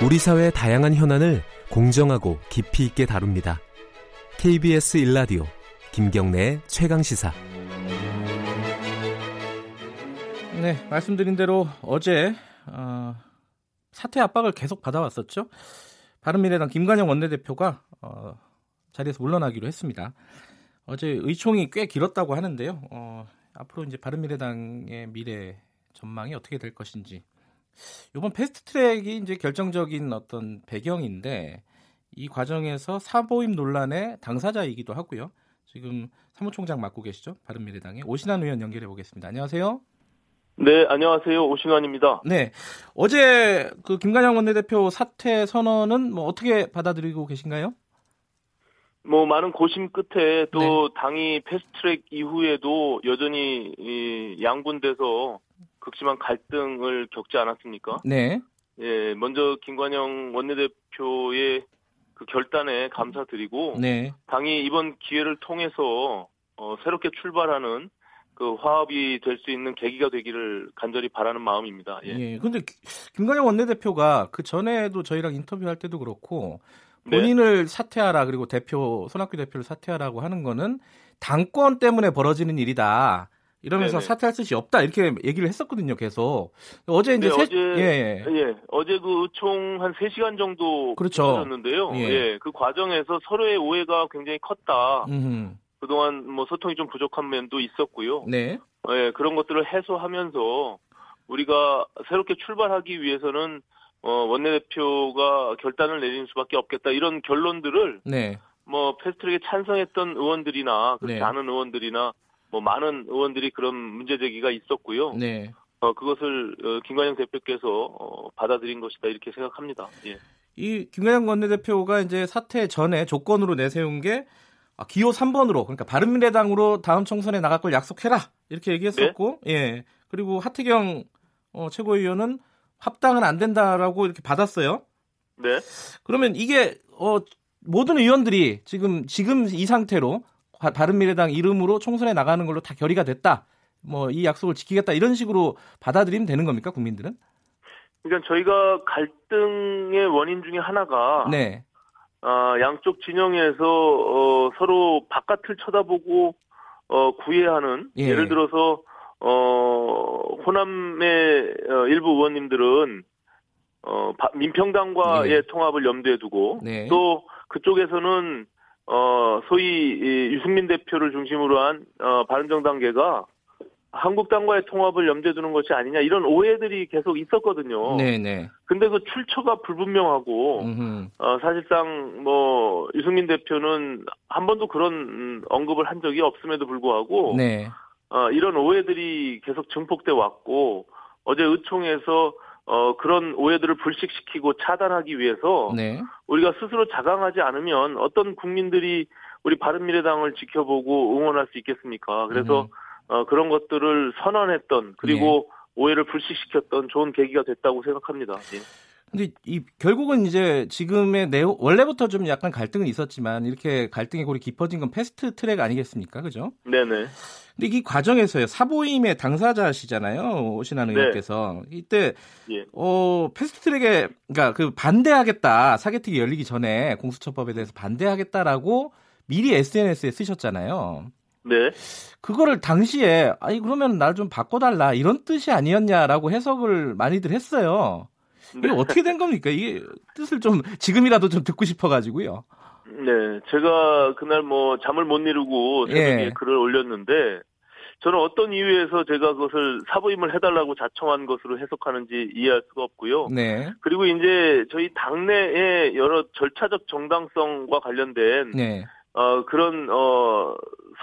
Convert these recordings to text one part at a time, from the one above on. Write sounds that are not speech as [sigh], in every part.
우리 사회의 다양한 현안을 공정하고 깊이 있게 다룹니다. KBS 일라디오 김경래의 최강 시사. 네, 말씀드린 대로 어제 어, 사퇴 압박을 계속 받아왔었죠. 바른미래당 김관영 원내대표가 어, 자리에서 물러나기로 했습니다. 어제 의총이 꽤 길었다고 하는데요. 어, 앞으로 이제 바른미래당의 미래 전망이 어떻게 될 것인지 이번 패스트 트랙이 이제 결정적인 어떤 배경인데 이 과정에서 사보임 논란의 당사자이기도 하고요. 지금 사무총장 맡고 계시죠? 바른미래당의 오신환 의원 연결해 보겠습니다. 안녕하세요. 네, 안녕하세요. 오신환입니다. 네. 어제 그 김관영 원내대표 사퇴 선언은 뭐 어떻게 받아들이고 계신가요? 뭐 많은 고심 끝에 또 네. 당이 패스트트랙 이후에도 여전히 이 양분돼서 극심한 갈등을 겪지 않았습니까? 네. 예, 먼저 김관영 원내대표의 그 결단에 감사드리고 네. 당이 이번 기회를 통해서 어, 새롭게 출발하는 그 화합이 될 수 있는 계기가 되기를 간절히 바라는 마음입니다. 예. 예. 근데 김관영 원내대표가 그 전에도 저희랑 인터뷰할 때도 그렇고 네. 본인을 네. 사퇴하라 그리고 대표 손학규 대표를 사퇴하라고 하는 거는 당권 때문에 벌어지는 일이다. 이러면서 네네. 사퇴할 뜻이 없다 이렇게 얘기를 했었거든요, 계속. 어제 이제 네, 세... 어제 예, 예. 예. 어제 그 총 한 3시간 정도 그렇죠. 졌는데요 예. 예. 그 과정에서 서로의 오해가 굉장히 컸다. 음흠. 그동안 뭐 소통이 좀 부족한 면도 있었고요. 네. 예, 그런 것들을 해소하면서 우리가 새롭게 출발하기 위해서는 어, 원내대표가 결단을 내리는 수밖에 없겠다. 이런 결론들을 네. 뭐 패스트트랙에 찬성했던 의원들이나 그렇지 네. 않은 의원들이나 뭐 많은 의원들이 그런 문제 제기가 있었고요. 네. 어, 그것을 어, 김관영 대표께서 어, 받아들인 것이다 이렇게 생각합니다. 예. 이 김관영 원내대표가 이제 사퇴 전에 조건으로 내세운 게 아, 기호 3번으로 그러니까 바른미래당으로 다음 총선에 나갈 걸 약속해라 이렇게 얘기했었고 네? 예 그리고 하태경 어, 최고위원은 합당은 안 된다라고 이렇게 받았어요. 네. 그러면 이게 어, 모든 의원들이 지금 지금 이 상태로 바른미래당 이름으로 총선에 나가는 걸로 다 결의가 됐다. 뭐 이 약속을 지키겠다 이런 식으로 받아들이면 되는 겁니까 국민들은? 그러니까 저희가 갈등의 원인 중에 하나가 네. 어, 양쪽 진영에서 어, 서로 바깥을 쳐다보고 어, 구애하는 예. 예를 들어서 어, 호남의 어, 일부 의원님들은 어, 민평당과의 예. 통합을 염두에 두고 네. 또 그쪽에서는 어, 소위 이 유승민 대표를 중심으로 한 어, 바른정당계가 한국당과의 통합을 염두에 두는 것이 아니냐 이런 오해들이 계속 있었거든요. 네네. 근데 그 출처가 불분명하고 어, 사실상 뭐 유승민 대표는 한 번도 그런 언급을 한 적이 없음에도 불구하고 네. 어, 이런 오해들이 계속 증폭돼 왔고 어제 의총에서 어, 그런 오해들을 불식시키고 차단하기 위해서 네. 우리가 스스로 자강하지 않으면 어떤 국민들이 우리 바른미래당을 지켜보고 응원할 수 있겠습니까? 그래서 음. 어, 그런 것들을 선언했던 그리고 네. 오해를 불식시켰던 좋은 계기가 됐다고 생각합니다. 예. 근데 이 결국은 이제 지금의 내용 원래부터 좀 약간 갈등은 있었지만 이렇게 갈등의 골이 깊어진 건 패스트 트랙 아니겠습니까? 그죠? 네네. 근데 이 과정에서요 사보임의 당사자시잖아요 오신환 의원께서 네. 이때 예. 어 패스트 트랙에 그러니까 그 반대하겠다 사개특위 열리기 전에 공수처법에 대해서 반대하겠다라고 미리 SNS에 쓰셨잖아요. 네. 그거를 당시에 아니 그러면 날 좀 바꿔달라 이런 뜻이 아니었냐라고 해석을 많이들 했어요. 이게 네. 어떻게 된 겁니까? 이게 뜻을 좀 지금이라도 좀 듣고 싶어가지고요. 네, 제가 그날 뭐 잠을 못 이루고 새벽에 예. 글을 올렸는데 저는 어떤 이유에서 제가 그것을 사부임을 해달라고 자청한 것으로 해석하는지 이해할 수가 없고요. 네. 그리고 이제 저희 당내의 여러 절차적 정당성과 관련된 네. 어 그런 어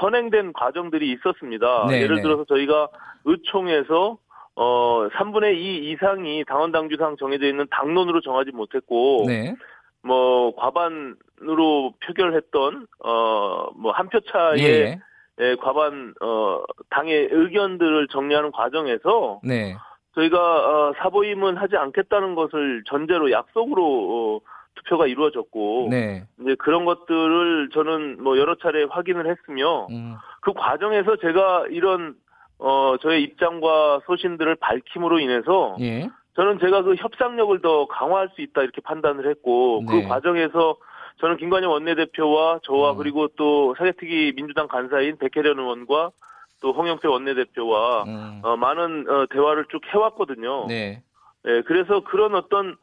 선행된 과정들이 있었습니다. 네, 예를 네. 들어서 저희가 의총에서 어 3분의 2 이상이 당원 당규상 정해져 있는 당론으로 정하지 못했고 네. 뭐 과반으로 표결했던 어뭐 한 표 차의 예. 예, 과반 어 당의 의견들을 정리하는 과정에서 네. 저희가 어, 사보임은 하지 않겠다는 것을 전제로 약속으로 어, 투표가 이루어졌고 네. 이제 그런 것들을 저는 뭐 여러 차례 확인을 했으며 음. 그 과정에서 제가 이런 어 저의 입장과 소신들을 밝힘으로 인해서 예. 저는 제가 그 협상력을 더 강화할 수 있다 이렇게 판단을 했고 네. 그 과정에서 저는 김관영 원내대표와 저와 음. 그리고 또 사개특위 민주당 간사인 백혜련 의원과 또 홍영표 원내대표와 음. 어, 많은 어, 대화를 쭉 해왔거든요. 네. 예, 그래서 그런 어떤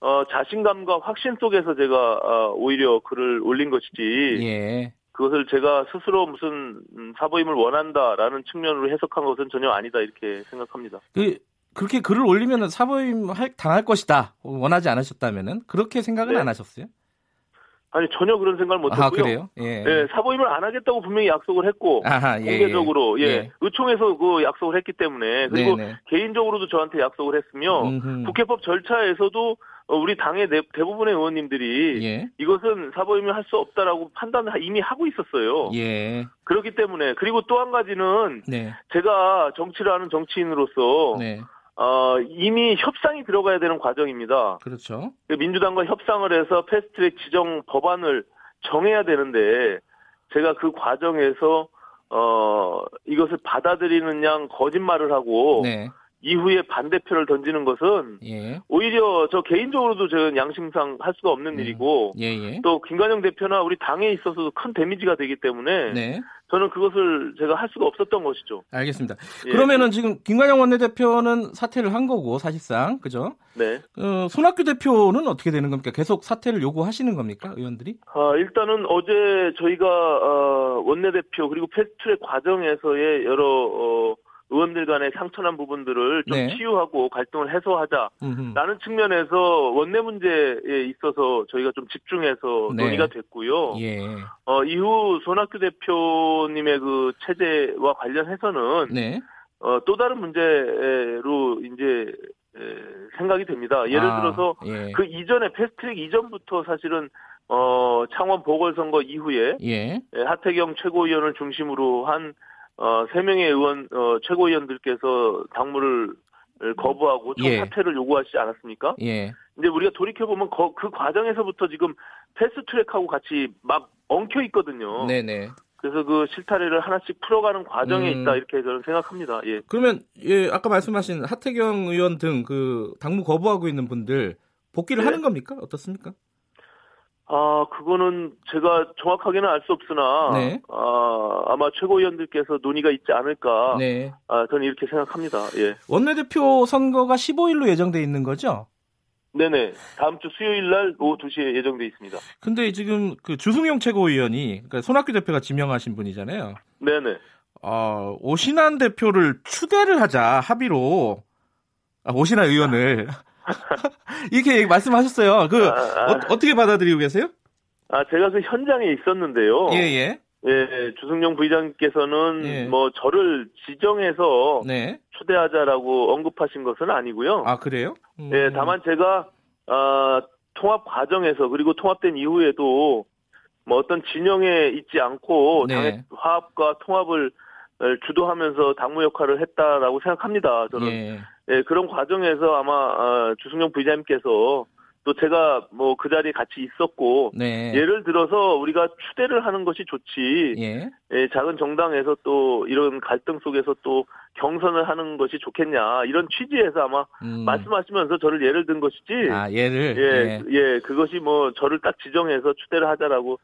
어, 자신감과 확신 속에서 제가 어, 오히려 글을 올린 것이지 예. 그것을 제가 스스로 무슨 음, 사보임을 원한다라는 측면으로 해석한 것은 전혀 아니다 이렇게 생각합니다. 그 그렇게 글을 올리면 사보임 할- 당할 것이다. 원하지 않으셨다면은 그렇게 생각은 네. 안 하셨어요? 아니 전혀 그런 생각을 못했고요. 아 그래요? 예. 예, 사보임을 안 하겠다고 분명히 약속을 했고 아하, 예, 예. 공개적으로 예, 예. 의총에서 그 약속을 했기 때문에 그리고 네네. 개인적으로 도 저한테 약속을 했으며 음흠. 국회법 절차에서도 어, 우리 당의 대, 대부분의 의원님들이 예. 이것은 사보임을 할 수 없다라고 판단을 이미 하고 있었어요. 예. 그렇기 때문에 그리고 또 한 가지는 네. 제가 정치를 하는 정치인으로서 네. 어, 이미 협상이 들어가야 되는 과정입니다. 그렇죠. 그 민주당과 협상을 해서 패스트트랙 지정 법안을 정해야 되는데 제가 그 과정에서 어 이것을 받아들이는 양 거짓말을 하고 네. 이후에 반대표를 던지는 것은 예. 오히려 저 개인적으로도 저는 양심상 할 수가 없는 음. 일이고 예, 예. 또 김관영 대표나 우리 당에 있어서도 큰 데미지가 되기 때문에 네. 저는 그것을 제가 할 수가 없었던 것이죠. 알겠습니다. 예. 그러면은 지금 김관영 원내대표는 사퇴를 한 거고 사실상 그죠? 네. 어, 손학규 대표는 어떻게 되는 겁니까? 계속 사퇴를 요구하시는 겁니까? 의원들이? 아, 일단은 어제 저희가 어, 원내대표 그리고 패스트트랙 과정에서의 여러 어, 의원들 간의 상처난 부분들을 좀 네. 치유하고 갈등을 해소하자라는. 측면에서 원내 문제에 있어서 저희가 좀 집중해서 네. 논의가 됐고요. 예. 어, 이후 손학규 대표님의 그 체제와 관련해서는 네. 어, 또 다른 문제로 이제 에, 생각이 됩니다. 예를 아, 들어서 예. 그 이전에 패스트트랙 이전부터 사실은 어, 창원 보궐선거 이후에 예. 예, 하태경 최고위원을 중심으로 한 어, 세 명의 의원 어, 최고위원들께서 당무를 거부하고 총 예. 사퇴를 요구하시지 않았습니까? 예. 근데 우리가 돌이켜 보면 그 과정에서부터 지금 패스트 트랙하고 같이 막 엉켜 있거든요. 네, 네. 그래서 그 실타래를 하나씩 풀어가는 과정에 음. 있다 이렇게 저는 생각합니다. 예. 그러면 예, 아까 말씀하신 하태경 의원 등 그 당무 거부하고 있는 분들 복귀를 네. 하는 겁니까? 어떻습니까? 아, 그거는 제가 정확하게는 알 수 없으나, 네. 아, 아마 최고위원들께서 논의가 있지 않을까, 네. 아, 저는 이렇게 생각합니다. 예. 원내대표 선거가 15일로 예정돼 있는 거죠? 네네. 다음 주 수요일 날 오후 2시에 예정돼 있습니다. 근데 지금 그 주승용 최고위원이 그러니까 손학규 대표가 지명하신 분이잖아요. 네네. 어, 오신환 대표를 추대를 하자 합의로 아, 오신환 의원을 [laughs] 이렇게 얘기- 말씀하셨어요. 그 아, 아. 어, 떻게 받아들이고 계세요? 아, 제가 그 현장에 있었는데요. 예, 예. 예, 주승용 부의장께서는 예. 뭐 저를 지정해서 네. 초대하자라고 언급하신 것은 아니고요. 아, 그래요? 음. 예, 다만 제가 아, 통합 과정에서 그리고 통합된 이후에도 뭐 어떤 진영에 있지 않고 네. 당의 화합과 통합을 어, 주도하면서 당무 역할을 했다라고 생각합니다. 저는 예. 예, 그런 과정에서 아마 어, 주승용 부의장님께서 또 제가 뭐 그 자리에 같이 있었고 네. 예를 들어서 우리가 추대를 하는 것이 좋지 예. 예, 작은 정당에서 또 이런 갈등 속에서 또 경선을 하는 것이 좋겠냐 이런 취지에서 아마 음. 말씀하시면서 저를 예를 든 것이지 아, 얘를 예, 예, 그것이 뭐 저를 딱 지정해서 추대를 하자라고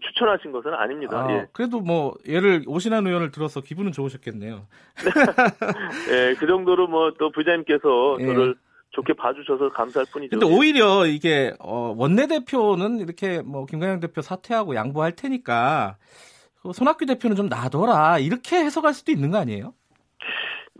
추천하신 것은 아닙니다. 아, 예. 그래도 뭐 얘를 오신환 의원을 들어서 기분은 좋으셨겠네요. [laughs] 예, 그 정도로 뭐 또 부장님께서 예. 저를 좋게 봐주셔서 감사할 뿐이죠. 근데 오히려 이게 어, 원내대표는 이렇게 뭐 김관영 대표 사퇴하고 양보할 테니까 그 손학규 대표는 좀 놔둬라 이렇게 해석할 수도 있는 거 아니에요?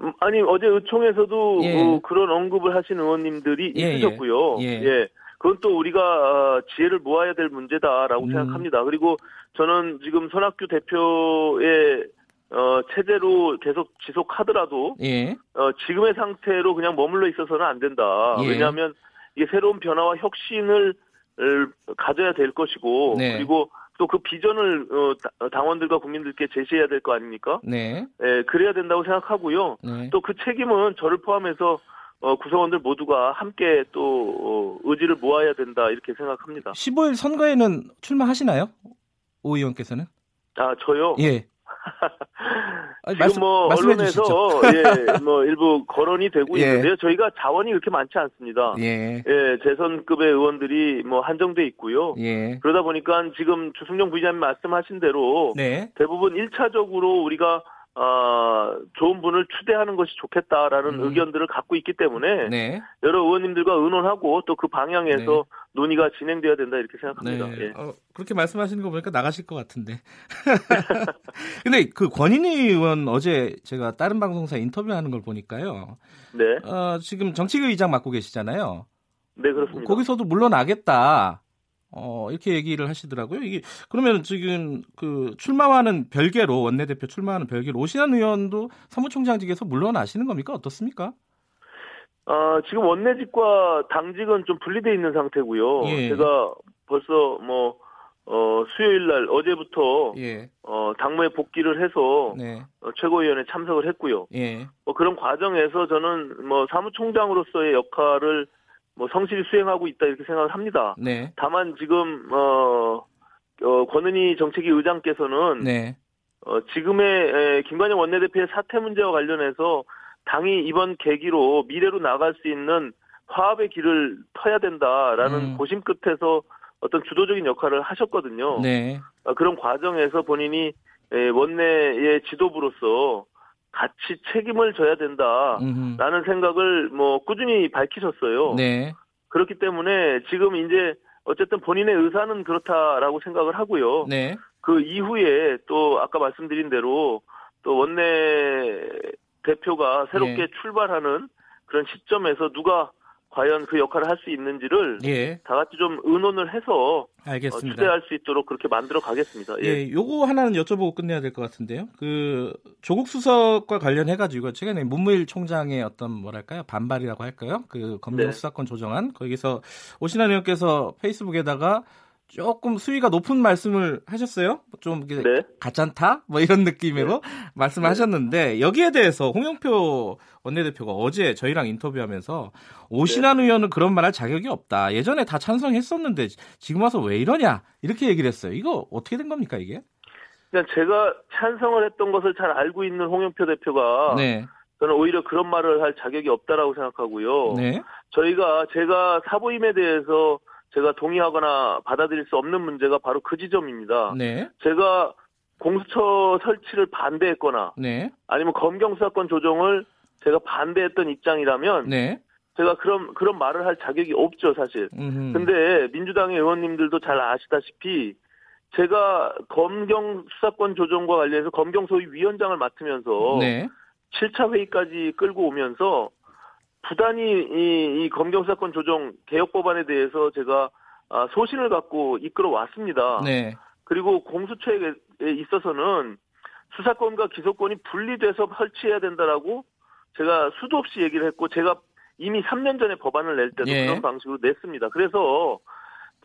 음, 아니 어제 의총에서도 예. 어, 그런 언급을 하신 의원님들이 예, 있으셨고요. 예. 예. 그건 또 우리가 어, 지혜를 모아야 될 문제다라고 음. 생각합니다. 그리고 저는 지금 손학규 대표의 어, 체제로 계속 지속하더라도 예. 어, 지금의 상태로 그냥 머물러 있어서는 안 된다. 예. 왜냐하면 이게 새로운 변화와 혁신을 을 가져야 될 것이고 네. 그리고 또 그 비전을 어, 다- 당원들과 국민들께 제시해야 될 거 아닙니까? 네. 예, 그래야 된다고 생각하고요. 네. 또그 책임은 저를 포함해서 어, 구성원들 모두가 함께 또 어, 의지를 모아야 된다 이렇게 생각합니다. 15일 선거에는 출마하시나요? 오 의원께서는? 아 저요? 예. [laughs] 아니, 지금 말씀, 뭐 언론에서 예, 뭐 일부 거론이 되고 [laughs] 예. 있는데요. 저희가 자원이 그렇게 많지 않습니다. 예. 예, 재선급의 의원들이 뭐 한정돼 있고요. 예. 그러다 보니까 지금 주승용 부의장님 말씀하신 대로 네. 대부분 1차적으로 우리가 어, 좋은 분을 추대하는 것이 좋겠다라는 음. 의견들을 갖고 있기 때문에 네. 여러 의원님들과 의논하고 또 그 방향에서 네. 논의가 진행돼야 된다 이렇게 생각합니다. 네. 예. 어, 그렇게 말씀하시는 거 보니까 나가실 것 같은데. [laughs] 근데 그 권인희 의원 어제 제가 다른 방송사 인터뷰하는 걸 보니까요. 네. 어, 지금 정치위 의장 맡고 계시잖아요. 네 그렇습니다. 거기서도 물러나겠다. 어, 이렇게 얘기를 하시더라고요. 이게 그러면 지금 그 출마와는 별개로 원내대표 출마하는 별개로 오신환 의원도 사무총장직에서 물러나시는 겁니까? 어떻습니까? 어, 지금 원내직과 당직은 좀 분리되어 있는 상태고요. 예. 제가 벌써 뭐 어, 수요일 날 어제부터 예. 어, 당무에 복귀를 해서 네. 어, 최고위원회 참석을 했고요. 예. 뭐 그런 과정에서 저는 뭐 사무총장으로서의 역할을 뭐 성실히 수행하고 있다 이렇게 생각을 합니다. 네. 다만 지금 어, 어 권은희 정책위 의장께서는 네. 어, 지금의 에, 김관영 원내대표의 사퇴 문제와 관련해서 당이 이번 계기로 미래로 나갈 수 있는 화합의 길을 터야 된다라는 음. 고심 끝에서 어떤 주도적인 역할을 하셨거든요. 네. 어, 그런 과정에서 본인이 에, 원내의 지도부로서 같이 책임을 져야 된다라는. 생각을 뭐 꾸준히 밝히셨어요. 네. 그렇기 때문에 지금 이제 어쨌든 본인의 의사는 그렇다라고 생각을 하고요. 네. 그 이후에 또 아까 말씀드린 대로 또 원내 대표가 새롭게 네. 출발하는 그런 시점에서 누가 과연 그 역할을 할 수 있는지를 예. 다 같이 좀 의논을 해서 알겠습니다. 어, 추대할 수 있도록 그렇게 만들어 가겠습니다. 예. 예, 요거 하나는 여쭤보고 끝내야 될 것 같은데요. 그 조국 수석과 관련해 가지고 최근에 문무일 총장의 어떤 뭐랄까요 반발이라고 할까요? 그 검경 네. 수사권 조정안 거기서 오신환 의원께서 페이스북에다가 조금 수위가 높은 말씀을 하셨어요. 좀 네. 가짠타 뭐 이런 느낌으로 네. 말씀을 네. 하셨는데 여기에 대해서 홍영표 원내대표가 어제 저희랑 인터뷰하면서 오신환 네. 의원은 그런 말할 자격이 없다. 예전에 다 찬성했었는데 지금 와서 왜 이러냐 이렇게 얘기를 했어요. 이거 어떻게 된 겁니까 이게? 그냥 제가 찬성을 했던 것을 잘 알고 있는 홍영표 대표가 네. 저는 오히려 그런 말을 할 자격이 없다라고 생각하고요. 네. 저희가 제가 사보임에 대해서 제가 동의하거나 받아들일 수 없는 문제가 바로 그 지점입니다. 네. 제가 공수처 설치를 반대했거나 네. 아니면 검경 수사권 조정을 제가 반대했던 입장이라면 네. 제가 그런 그런 말을 할 자격이 없죠 사실. 음흠. 근데 민주당의 의원님들도 잘 아시다시피 제가 검경 수사권 조정과 관련해서 검경 소위 위원장을 맡으면서 네. 7차 회의까지 끌고 오면서 부단히 이, 이 검경 사건 조정 개혁 법안에 대해서 제가 아, 소신을 갖고 이끌어 왔습니다. 네. 그리고 공수처에 있어서는 수사권과 기소권이 분리돼서 설치해야 된다라고 제가 수도 없이 얘기를 했고 제가 이미 3년 전에 법안을 낼 때도 예. 그런 방식으로 냈습니다. 그래서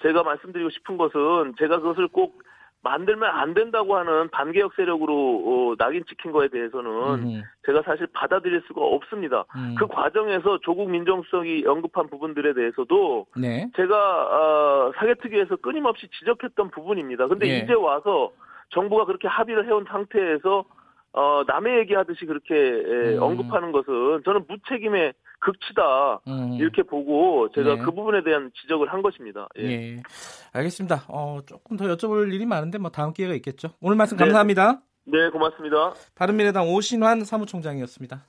제가 말씀드리고 싶은 것은 제가 그것을 꼭 만들면 안 된다고 하는 반개혁 세력으로 어, 낙인 찍힌 거에 대해서는 음. 제가 사실 받아들일 수가 없습니다. 음. 그 과정에서 조국 민정수석이 언급한 부분들에 대해서도 네. 제가 어, 사개특위에서 끊임없이 지적했던 부분입니다. 근데 네. 이제 와서 정부가 그렇게 합의를 해온 상태에서 어, 남의 얘기하듯이 그렇게 음. 언급하는 것은 저는 무책임의 극치다 음. 이렇게 보고 제가 네. 그 부분에 대한 지적을 한 것입니다. 예. 예. 알겠습니다. 어, 조금 더 여쭤볼 일이 많은데 뭐 다음 기회가 있겠죠. 오늘 말씀 네. 감사합니다. 네, 고맙습니다. 바른미래당 오신환 사무총장이었습니다.